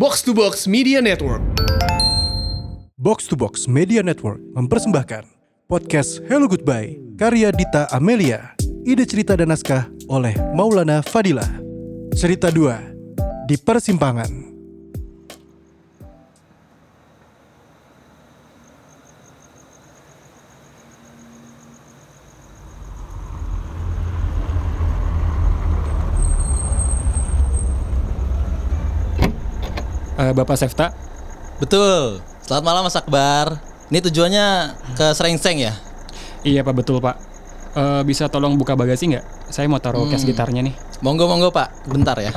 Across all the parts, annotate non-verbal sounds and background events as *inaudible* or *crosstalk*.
Box to Box Media Network. Box to Box Media Network mempersembahkan podcast Hello Goodbye karya Dita Amelia. Ide cerita dan naskah oleh Maulana Fadila. Cerita 2 di Persimpangan. Eh, Bapak Sefta, Betul. Selamat malam Mas Akbar. Ini tujuannya ke Serengseng ya? iya Pak betul Pak. Eh, bisa tolong buka bagasi nggak? Saya mau taruh case gitarnya nih. Monggo monggo Pak. Bentar ya.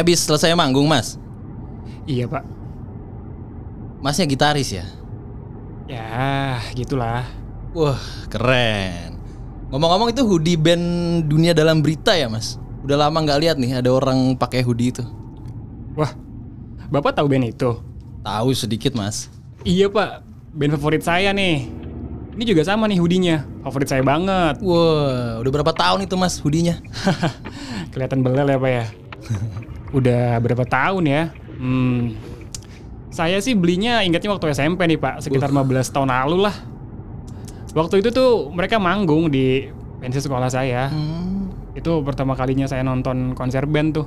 Ini habis selesai manggung Mas. Iya Pak. Masnya gitaris ya? Ya gitulah. Wah, keren. Ngomong-ngomong itu hoodie band dunia dalam berita ya, Mas? Udah lama nggak lihat nih ada orang pakai hoodie itu. Wah, Bapak tahu band itu? Tahu sedikit, Mas. Iya Pak, band favorit saya nih. Ini juga sama nih hoodie-nya. Favorit saya banget. Wah, udah berapa tahun itu, Mas, hoodie-nya? *laughs* Kelihatan belel ya Pak ya. *laughs* Udah berapa tahun ya? Hmm, saya sih belinya ingatnya waktu SMP nih Pak, sekitar 15 tahun lalu lah. Waktu itu tuh mereka manggung di pensi sekolah saya. Hmm. Itu pertama kalinya saya nonton konser band tuh.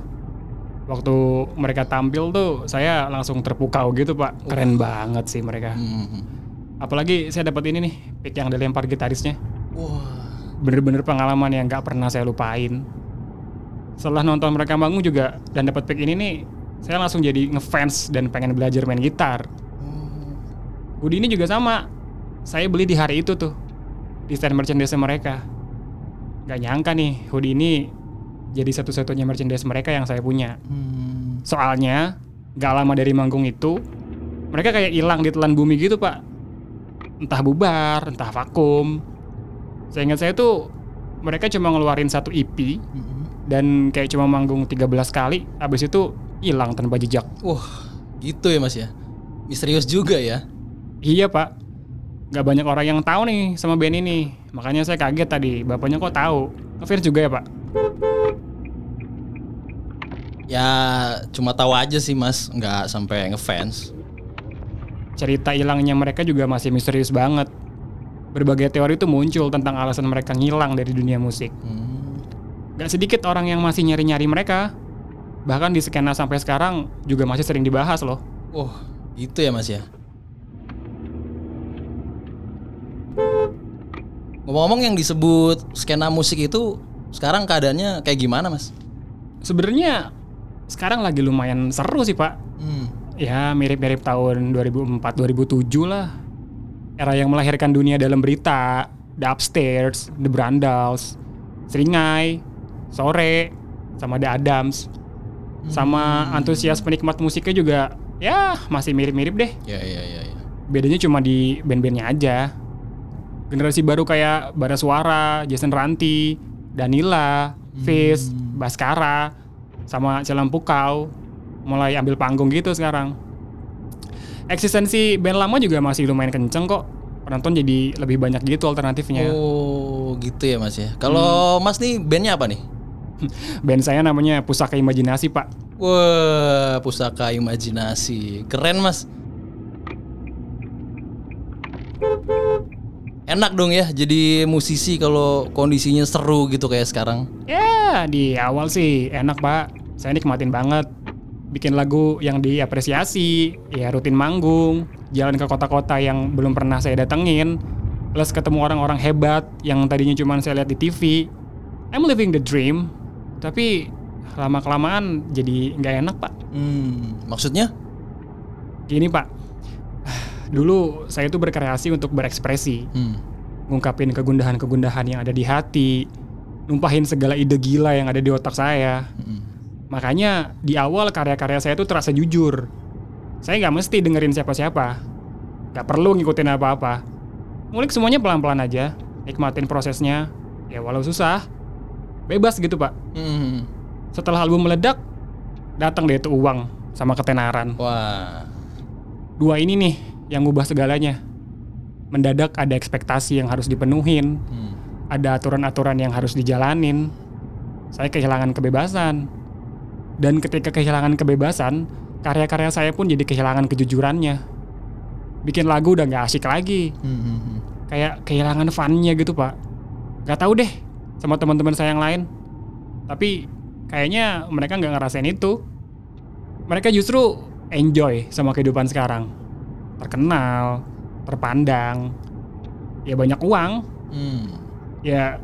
Waktu mereka tampil tuh saya langsung terpukau gitu Pak. Keren banget sih mereka. Hmm. Apalagi saya dapat ini nih, pick yang dilempar gitarisnya. Wah, Bener-bener pengalaman yang gak pernah saya lupain. Setelah nonton mereka manggung juga dan dapat pick ini nih, saya langsung jadi ngefans dan pengen belajar main gitar. Hoodie ini juga sama. Saya beli di hari itu tuh di stand merchandise mereka. Gak nyangka nih hoodie ini jadi satu-satunya merchandise mereka yang saya punya. Hmm. Soalnya gak lama dari manggung itu mereka kayak hilang di telan bumi gitu pak. Entah bubar, entah vakum. Saya ingat saya tuh mereka cuma ngeluarin satu EP Hmm. Dan kayak cuma manggung 13 kali. Abis itu hilang tanpa jejak. Wah, gitu ya, Mas ya. Misterius juga ya. Iya pak, nggak banyak orang yang tahu nih sama band ini. Makanya saya kaget tadi, bapaknya kok tahu. Ngefans juga ya pak? Ya, cuma tahu aja sih, Mas, nggak sampai ngefans. Cerita hilangnya mereka juga masih misterius banget. Berbagai teori tuh muncul tentang alasan mereka ngilang dari dunia musik. Hmm. Gak sedikit orang yang masih nyari-nyari mereka. Bahkan di skena sampai sekarang juga masih sering dibahas loh. Wah, gitu ya, Mas ya. Ngomong-ngomong yang disebut skena musik itu sekarang keadaannya kayak gimana, Mas? Sebenarnya sekarang lagi lumayan seru sih pak. Hmm. Ya mirip-mirip tahun 2004-2007 lah. Era yang melahirkan dunia dalam berita, The Upstairs, The Brandals, Seringai, Sore, sama The Adams. Sama antusias penikmat musiknya juga ya masih mirip-mirip deh. Ya, ya, ya, ya. Bedanya cuma di band-bandnya aja. Generasi baru kayak Bara Suara, Jason Ranti, Danila, Fizz, Baskara, sama Celam Pukau mulai ambil panggung gitu sekarang. Eksistensi band lama juga masih lumayan kenceng kok. Penonton jadi lebih banyak gitu alternatifnya. Oh, gitu ya, Mas ya. Kalau Mas nih bandnya apa nih? *laughs* Band saya namanya Pusaka Imajinasi, Pak. Wah, pusaka imajinasi. Keren, Mas. Enak dong ya jadi musisi kalau kondisinya seru gitu kayak sekarang. Ya, di awal sih enak, Pak. Saya nikmatin banget. Bikin lagu yang diapresiasi, ya rutin manggung, jalan ke kota-kota yang belum pernah saya datengin, plus ketemu orang-orang hebat yang tadinya cuma saya lihat di TV. I'm living the dream, tapi lama-kelamaan jadi nggak enak, Pak. Hmm, maksudnya? Gini, Pak. Dulu saya tuh berkreasi untuk berekspresi, Hmm. ngungkapin kegundahan-kegundahan yang ada di hati, numpahin segala ide gila yang ada di otak saya. Hmm. Makanya di awal karya-karya saya tuh terasa jujur. Saya nggak mesti dengerin siapa-siapa. Nggak perlu ngikutin apa-apa. Ngulik semuanya pelan-pelan aja. Nikmatin prosesnya. Ya walau susah. Bebas gitu pak. Hmm. Setelah album meledak, datang deh itu uang sama ketenaran. Wah. Dua ini nih yang ngubah segalanya. Mendadak ada ekspektasi yang harus dipenuhin, Hmm. ada aturan-aturan yang harus dijalanin. Saya kehilangan kebebasan. Dan ketika kehilangan kebebasan, karya-karya saya pun jadi kehilangan kejujurannya. Bikin lagu udah nggak asik lagi. Hmm, hmm, hmm. Kayak kehilangan funnya gitu pak. Gak tahu deh sama teman-teman saya yang lain. Tapi kayaknya mereka nggak ngerasain itu. Mereka justru enjoy sama kehidupan sekarang. Terkenal, terpandang, ya banyak uang. Hmm. Ya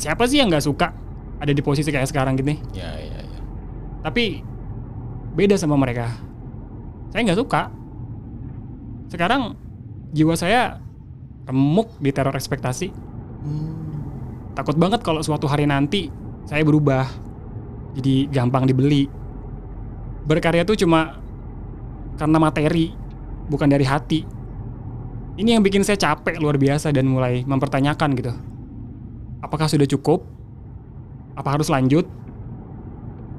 siapa sih yang nggak suka ada di posisi kayak sekarang gini? Ya, ya, ya. Tapi beda sama mereka. Saya nggak suka. Sekarang jiwa saya remuk di teror ekspektasi. Takut banget kalau suatu hari nanti saya berubah. Jadi gampang dibeli. Berkarya tuh cuma karena materi, bukan dari hati. Ini yang bikin saya capek luar biasa dan mulai mempertanyakan gitu. Apakah sudah cukup? Apa harus lanjut?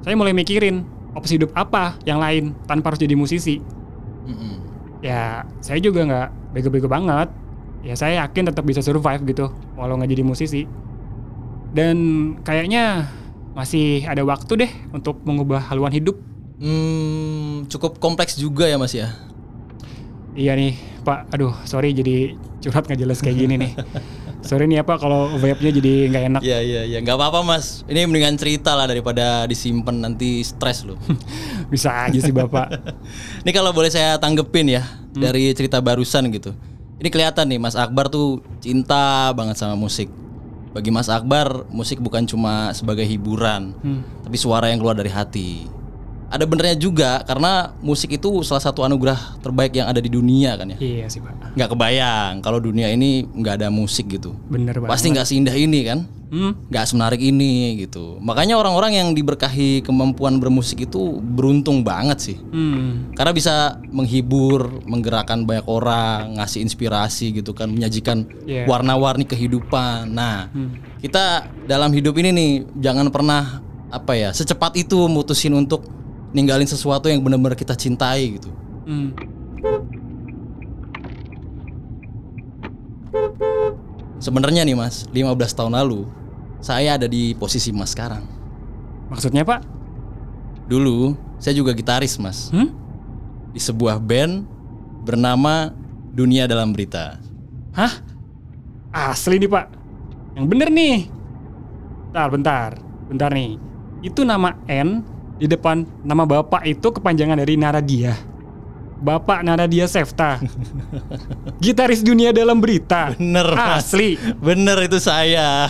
Saya mulai mikirin opsi hidup apa yang lain tanpa harus jadi musisi. Mm-mm. Ya, saya juga nggak bego-bego banget. Ya, saya yakin tetap bisa survive gitu, walau nggak jadi musisi. Dan kayaknya masih ada waktu deh untuk mengubah haluan hidup. Hmm, cukup kompleks juga ya Mas ya. Iya nih, Pak. Aduh, sorry jadi curhat nggak jelas kayak gini nih. *laughs* Sorry nih ya Pak, kalau vibe-nya jadi nggak enak. Iya iya iya, nggak apa-apa Mas. Ini mendingan cerita lah daripada disimpan nanti stres loh. *laughs* Bisa aja sih Bapak. *laughs* Ini kalau boleh saya tanggepin ya dari cerita barusan gitu. Ini kelihatan nih Mas Akbar tuh cinta banget sama musik. Bagi Mas Akbar, musik bukan cuma sebagai hiburan, tapi suara yang keluar dari hati. Ada benernya juga karena musik itu salah satu anugerah terbaik yang ada di dunia kan ya. iya sih Pak. Nggak kebayang kalau dunia ini nggak ada musik gitu. Bener banget. Pasti nggak seindah ini kan? Hmm? nggak semenarik ini gitu. Makanya orang-orang yang diberkahi kemampuan bermusik itu beruntung banget sih. Hmm. Karena bisa menghibur, menggerakkan banyak orang, ngasih inspirasi gitu kan, menyajikan Iya. warna-warni kehidupan. Nah, kita dalam hidup ini nih jangan pernah apa ya, secepat itu mutusin untuk ninggalin sesuatu yang benar-benar kita cintai gitu. Hmm. Sebenarnya nih Mas, 15 tahun lalu saya ada di posisi Mas sekarang. Maksudnya Pak? Dulu saya juga gitaris Mas Hmm? di sebuah band bernama Dunia Dalam Berita. Hah? Asli nih Pak. Yang bener nih. Bentar, bentar. Bentar nih. Itu nama N di depan nama Bapak itu kepanjangan dari Naradia. Bapak Naradia Sefta. *laughs* Gitaris dunia dalam berita. Bener Mas. Asli. Bener itu saya.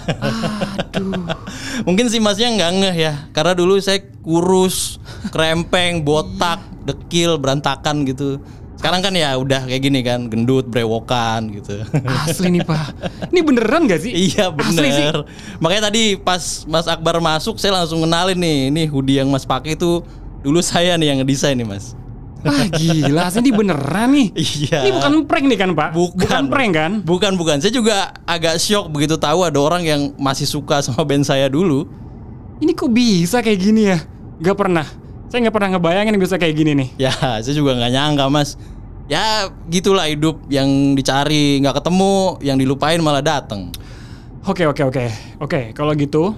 *laughs* Mungkin si masnya nggak ngeh ya, karena dulu saya kurus, *laughs* krempeng, botak, dekil, berantakan gitu. Sekarang kan ya udah kayak gini kan, gendut, brewokan gitu. Asli nih Pak. Ini beneran gak sih? iya Asli sih. bener. Makanya tadi pas Mas Akbar masuk, saya langsung kenalin nih, ini hoodie yang Mas pakai itu dulu saya nih yang ngedesain nih Mas. Wah gila, ini beneran nih. Iya. Ini bukan prank nih kan Pak? Bukan. prank kan? Bukan bukan. Saya juga agak shock begitu tahu ada orang yang masih suka sama band saya dulu. Ini kok bisa kayak gini ya? Gak pernah. Saya nggak pernah ngebayangin bisa kayak gini nih. Ya, saya juga nggak nyangka mas. Ya, gitulah hidup yang dicari nggak ketemu, yang dilupain malah dateng. Oke oke oke oke kalau gitu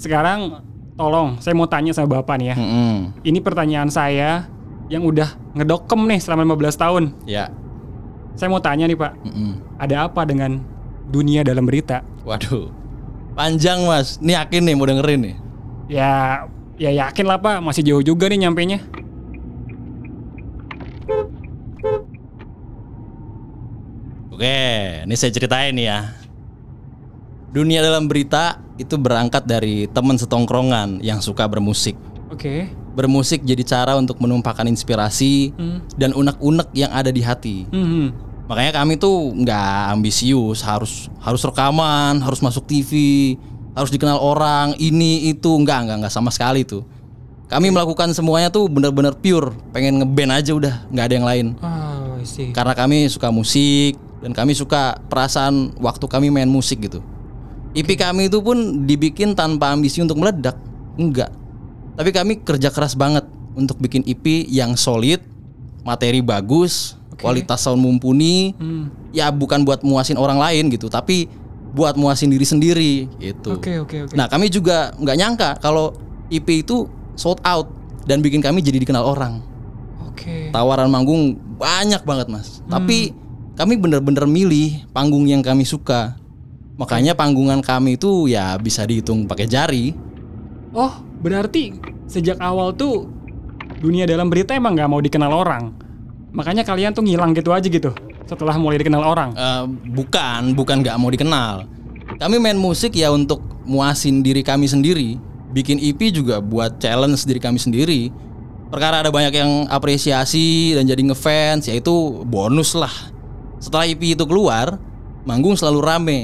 sekarang tolong saya mau tanya sama bapak nih ya. Mm-mm. Ini pertanyaan saya yang udah ngedokem nih selama 15 tahun. Ya. Saya mau tanya nih pak, Mm-mm. ada apa dengan dunia dalam berita? Waduh, panjang mas. Ini yakin nih mau dengerin nih. Ya ya yakin lah pak, masih jauh juga nih nyampenya. Oke, ini saya ceritain nih ya. Dunia dalam berita itu berangkat dari teman setongkrongan yang suka bermusik. Oke. Bermusik jadi cara untuk menumpahkan inspirasi Hmm. dan unek-unek yang ada di hati. Hmm. Makanya kami tuh nggak ambisius, harus harus rekaman, harus masuk TV, harus dikenal orang, ini itu nggak nggak nggak sama sekali tuh. Kami melakukan semuanya tuh bener-bener pure, pengen ngeband aja udah, nggak ada yang lain. Oh. Karena kami suka musik dan kami suka perasaan waktu kami main musik gitu. IP kami itu pun dibikin tanpa ambisi untuk meledak, enggak. Tapi kami kerja keras banget untuk bikin EP yang solid, materi bagus, kualitas sound mumpuni. Hmm. Ya bukan buat muasin orang lain gitu, tapi buat muasin diri sendiri gitu. Oke oke oke. Nah kami juga nggak nyangka kalau EP itu sold out dan bikin kami jadi dikenal orang. Oke. Tawaran manggung banyak banget mas. Tapi kami bener-bener milih panggung yang kami suka. Makanya panggungan kami itu ya bisa dihitung pakai jari. Oh, berarti sejak awal tuh dunia dalam berita emang nggak mau dikenal orang. Makanya kalian tuh ngilang gitu aja gitu setelah mulai dikenal orang. Eh, bukan, bukan nggak mau dikenal. Kami main musik ya untuk muasin diri kami sendiri. Bikin EP juga buat challenge diri kami sendiri. Perkara ada banyak yang apresiasi dan jadi ngefans, ya itu bonus lah. Setelah EP itu keluar, manggung selalu rame.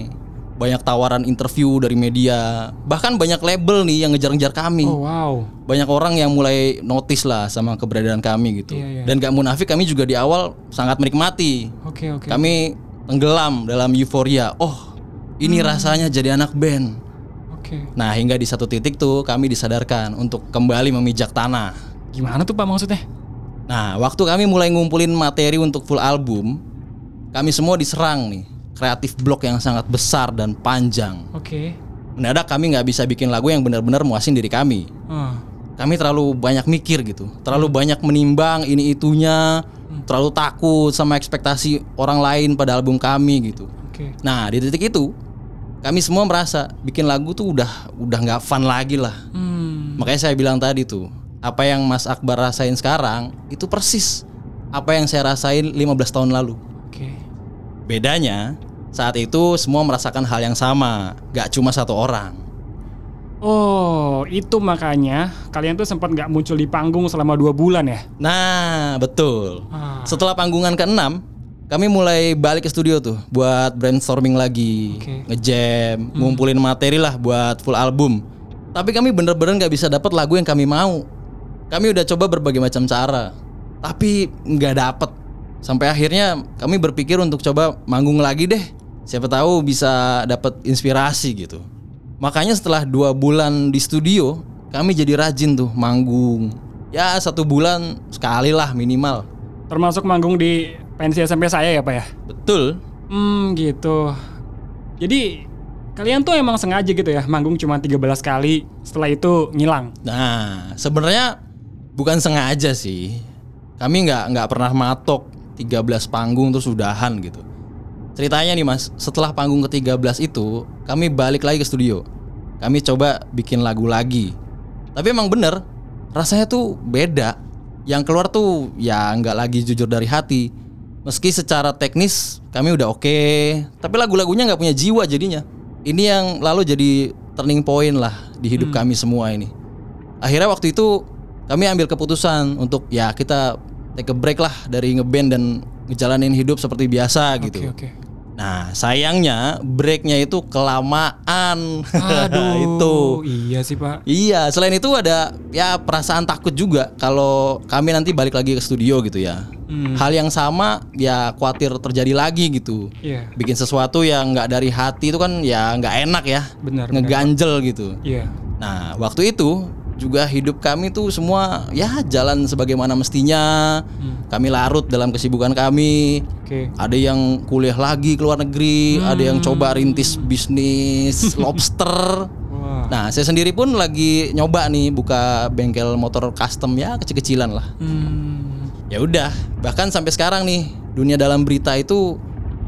Banyak tawaran interview dari media, bahkan banyak label nih yang ngejar-ngejar kami Oh wow. banyak orang yang mulai notice lah sama keberadaan kami gitu. Iya, iya. Dan gak munafik kami juga di awal sangat menikmati. Oke oke. Kami tenggelam dalam euforia. Oh, ini Hmm. rasanya jadi anak band. Oke. Nah, hingga di satu titik tuh kami disadarkan untuk kembali memijak tanah. Gimana tuh pak maksudnya? Nah, waktu kami mulai ngumpulin materi untuk full album, kami semua diserang nih. Kreatif blok yang sangat besar dan panjang. Oke. Mendadak kami nggak bisa bikin lagu yang benar-benar muasin diri kami. Ah. kami terlalu banyak mikir gitu, terlalu banyak menimbang ini itunya, terlalu takut sama ekspektasi orang lain pada album kami gitu. Oke. Nah di titik itu kami semua merasa bikin lagu tuh udah udah nggak fun lagi lah. Hmm. Makanya saya bilang tadi tuh apa yang Mas Akbar rasain sekarang itu persis apa yang saya rasain 15 tahun lalu. Bedanya saat itu semua merasakan hal yang sama, gak cuma satu orang. Oh, itu makanya kalian tuh sempat nggak muncul di panggung selama dua bulan ya? Nah betul. Ah. Setelah panggungan ke-6 kami mulai balik ke studio tuh buat brainstorming lagi, Oke. ngejam, ngumpulin materi lah buat full album. Tapi kami bener-bener nggak bisa dapat lagu yang kami mau. Kami udah coba berbagai macam cara, tapi nggak dapet. Sampai akhirnya kami berpikir untuk coba manggung lagi deh. Siapa tahu bisa dapat inspirasi gitu. Makanya setelah dua bulan di studio, kami jadi rajin tuh manggung. Ya satu bulan sekali lah minimal. Termasuk manggung di pensi SMP saya ya pak ya? Betul. Hmm gitu. Jadi kalian tuh emang sengaja gitu ya manggung cuma 13 kali setelah itu ngilang. Nah, sebenarnya bukan sengaja sih. Kami nggak nggak pernah matok 13 panggung terus udahan gitu. Ceritanya nih Mas, setelah panggung ke-13 itu, kami balik lagi ke studio. Kami coba bikin lagu lagi. Tapi emang bener, rasanya tuh beda. Yang keluar tuh ya nggak lagi jujur dari hati. Meski secara teknis kami udah oke, tapi lagu-lagunya nggak punya jiwa jadinya. Ini yang lalu jadi turning point lah di hidup kami semua ini. Akhirnya waktu itu kami ambil keputusan untuk ya kita take a break lah dari ngeband dan ngejalanin hidup seperti biasa gitu. Oke oke. Nah sayangnya breaknya itu kelamaan. Aduh. *laughs* itu. Iya sih pak. Iya, selain itu ada ya perasaan takut juga kalau kami nanti balik lagi ke studio gitu ya. Hmm. Hal yang sama ya khawatir terjadi lagi gitu. Iya. Bikin sesuatu yang nggak dari hati itu kan ya nggak enak ya. Benar. benar. Ngeganjel gitu. Iya. Nah, waktu itu juga hidup kami tuh semua ya jalan sebagaimana mestinya. Hmm. Kami larut dalam kesibukan kami. Oke. Ada yang kuliah lagi ke luar negeri, ada yang Hmm. coba rintis bisnis *laughs* lobster. Nah, saya sendiri pun lagi nyoba nih buka bengkel motor custom ya kecil-kecilan lah. Hmm. Ya udah, bahkan sampai sekarang nih dunia dalam berita itu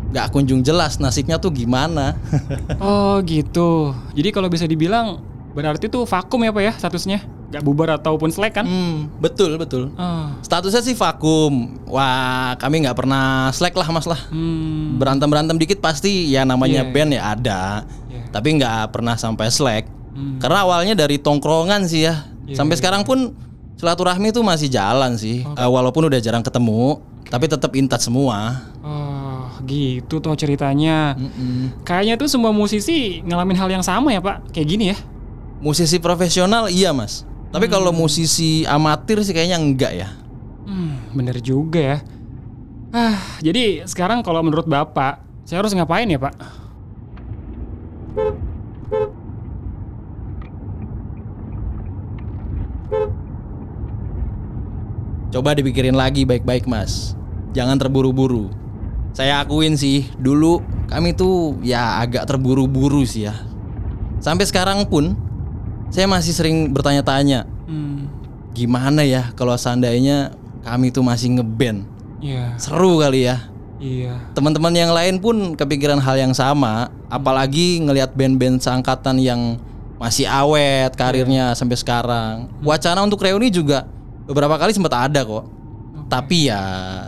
nggak kunjung jelas nasibnya tuh gimana. *laughs* Oh gitu. Jadi kalau bisa dibilang berarti tuh vakum ya pak ya statusnya? Gak bubar ataupun slack kan? hmm, betul betul. Ah. Statusnya sih vakum. Wah, kami nggak pernah slack lah mas lah. Hmm. Berantem berantem dikit pasti ya namanya Iya, band ya ada. Iya. Tapi nggak pernah sampai slack. Hmm. Karena awalnya dari tongkrongan sih ya. Iya, sampai iya, sekarang pun silaturahmi itu masih jalan sih. Eh, walaupun udah jarang ketemu, tapi tetap intat semua. Oh gitu tuh ceritanya. Mm-mm. Kayaknya tuh semua musisi ngalamin hal yang sama ya pak? Kayak gini ya? Musisi profesional iya mas. Tapi kalau musisi amatir sih kayaknya enggak ya. Hmm, bener juga ya. Ah, jadi sekarang kalau menurut bapak, saya harus ngapain ya pak? Coba dipikirin lagi baik-baik mas. Jangan terburu-buru. Saya akuin sih, dulu kami tuh ya agak terburu-buru sih ya. Sampai sekarang pun saya masih sering bertanya-tanya, Hmm. gimana ya kalau seandainya kami tuh masih ngeband. Iya. Seru kali ya. Iya. Teman-teman yang lain pun kepikiran hal yang sama, apalagi ngelihat band-band seangkatan yang masih awet karirnya sampai sekarang. Wacana untuk reuni juga beberapa kali sempat ada kok. Tapi ya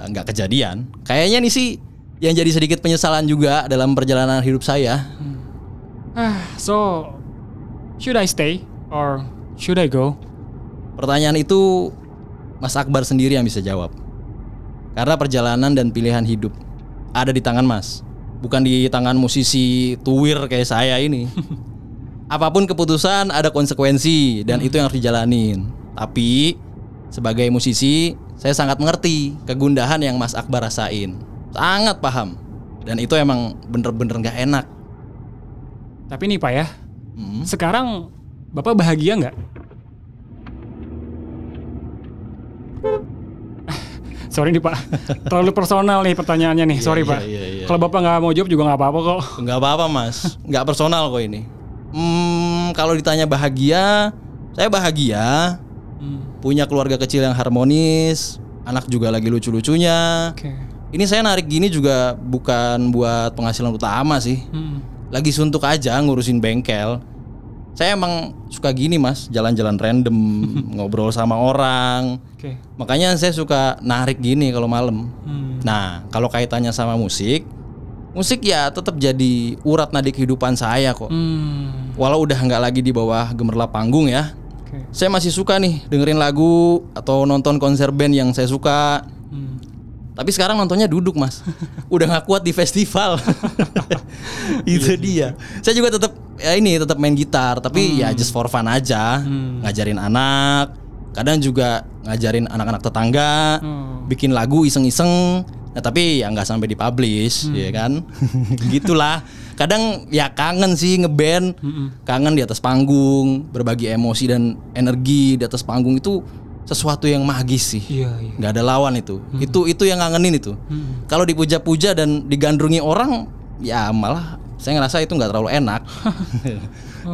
nggak kejadian. Kayaknya nih sih yang jadi sedikit penyesalan juga dalam perjalanan hidup saya. Ah, so should I stay or should I go? Pertanyaan itu Mas Akbar sendiri yang bisa jawab. Karena perjalanan dan pilihan hidup ada di tangan Mas, bukan di tangan musisi tuwir kayak saya ini. *laughs* Apa pun keputusan ada konsekuensi dan itu yang harus dijalanin. Tapi sebagai musisi, saya sangat mengerti kegundahan yang Mas Akbar rasain. Sangat paham. Dan itu emang bener-bener gak enak. Tapi nih Pak ya, Hmm. sekarang Bapak bahagia nggak? *laughs* Sorry nih Pak, *laughs* terlalu personal nih pertanyaannya nih. Sorry iya, Pak. iya, iya, Kalau Bapak nggak mau jawab juga nggak apa-apa kok. Nggak apa-apa mas, nggak personal kok ini. Hmm, kalau ditanya bahagia, saya bahagia. Hmm, Punya keluarga kecil yang harmonis, anak juga lagi lucu-lucunya. Oke. Ini saya narik gini juga bukan buat penghasilan utama sih. Hmm, Lagi suntuk aja ngurusin bengkel. Saya emang suka gini mas, jalan-jalan random, *laughs* ngobrol sama orang. Oke. Makanya saya suka narik gini kalau malam. Hmm, Nah, kalau kaitannya sama musik, musik ya tetap jadi urat nadi kehidupan saya kok. hmm, Walau udah nggak lagi di bawah gemerlap panggung ya, Oke. saya masih suka nih dengerin lagu atau nonton konser band yang saya suka. Hmm. Tapi sekarang nontonnya duduk mas, *laughs* udah nggak kuat di festival. *laughs* Itu dia. Saya juga tetap ya ini tetap main gitar, tapi ya just for fun aja, ngajarin anak. Kadang juga ngajarin anak-anak tetangga, Oh. bikin lagu iseng-iseng. Nah tapi ya nggak sampai dipublish, ya kan? *laughs* Gitulah. Kadang ya kangen sih ngeband, kangen di atas panggung, berbagi emosi dan energi di atas panggung itu sesuatu yang magis sih. Iya, iya. nggak ada lawan itu. Itu itu yang ngangenin itu. Kalau dipuja-puja dan digandrungi orang ya malah saya ngerasa itu nggak terlalu enak. *laughs*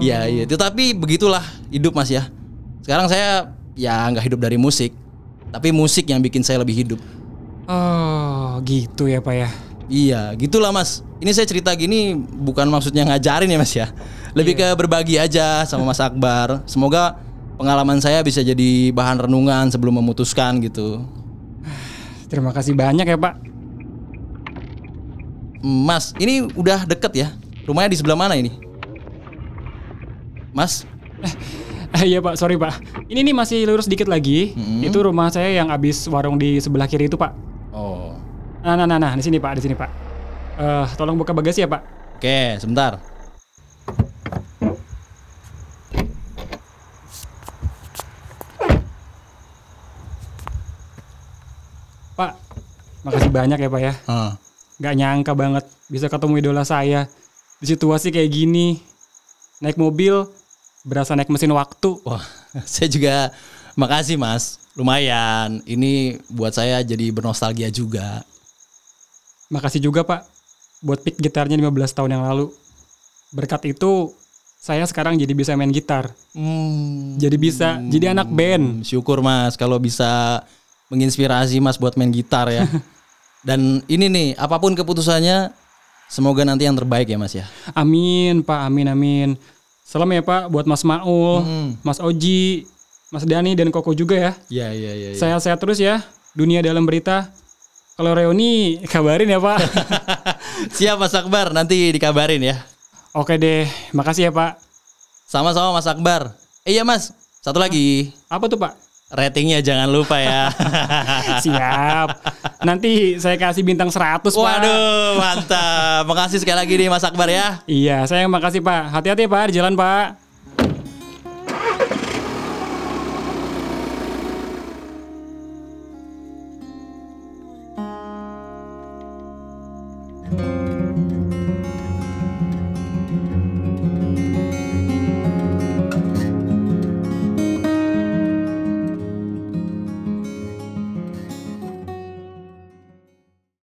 Ya iya. Tetapi begitulah hidup mas ya. Sekarang saya ya nggak hidup dari musik tapi musik yang bikin saya lebih hidup. Oh, gitu ya Pak ya. iya gitulah mas. Ini saya cerita gini bukan maksudnya ngajarin ya mas ya. Lebih ke berbagi aja sama mas Akbar. Semoga pengalaman saya bisa jadi bahan renungan sebelum memutuskan gitu Terima kasih banyak ya Pak. Mas, ini udah deket ya? Rumahnya di sebelah mana ini? Mas? Eh, iya Pak, sorry Pak. Ini nih masih lurus dikit lagi. Itu rumah saya yang abis warung di sebelah kiri itu Pak. Oh. Nah, nah, nah, nah, di sini Pak, di sini Pak. Eh, tolong buka bagasi ya Pak. Oke, sebentar. Pak, makasih banyak ya Pak ya. Ah. Gak nyangka banget bisa ketemu idola saya di situasi kayak gini. Naik mobil, berasa naik mesin waktu. Wah, *laughs* saya juga makasih Mas. Lumayan. Ini buat saya jadi bernostalgia juga. Makasih juga Pak buat pick gitarnya 15 tahun yang lalu. Berkat itu saya sekarang jadi bisa main gitar. Hmm. Jadi bisa jadi anak band. Syukur Mas kalau bisa menginspirasi Mas buat main gitar ya. *laughs* Dan ini nih, apa pun keputusannya semoga nanti yang terbaik ya Mas ya. Amin Pak, amin amin. Salam ya Pak buat Mas Maul, Hmm. Mas Oji, Mas Dani dan Koko juga ya. Iya, iya, iya. Sehat-sehat terus ya. Dunia dalam berita. Kalau reuni kabarin ya Pak. *laughs* Siap Mas Akbar, nanti dikabarin ya. Oke deh, makasih ya Pak. Sama-sama Mas Akbar. Eh, iya Mas, satu lagi. Apa tuh Pak? Ratingnya jangan lupa ya. *laughs* Siap. Nanti saya kasih bintang 100 Pak. Waduh, mantap. Makasih sekali lagi nih Mas Akbar ya. Iya, saya yang makasih Pak. Hati-hati ya Pak di jalan Pak.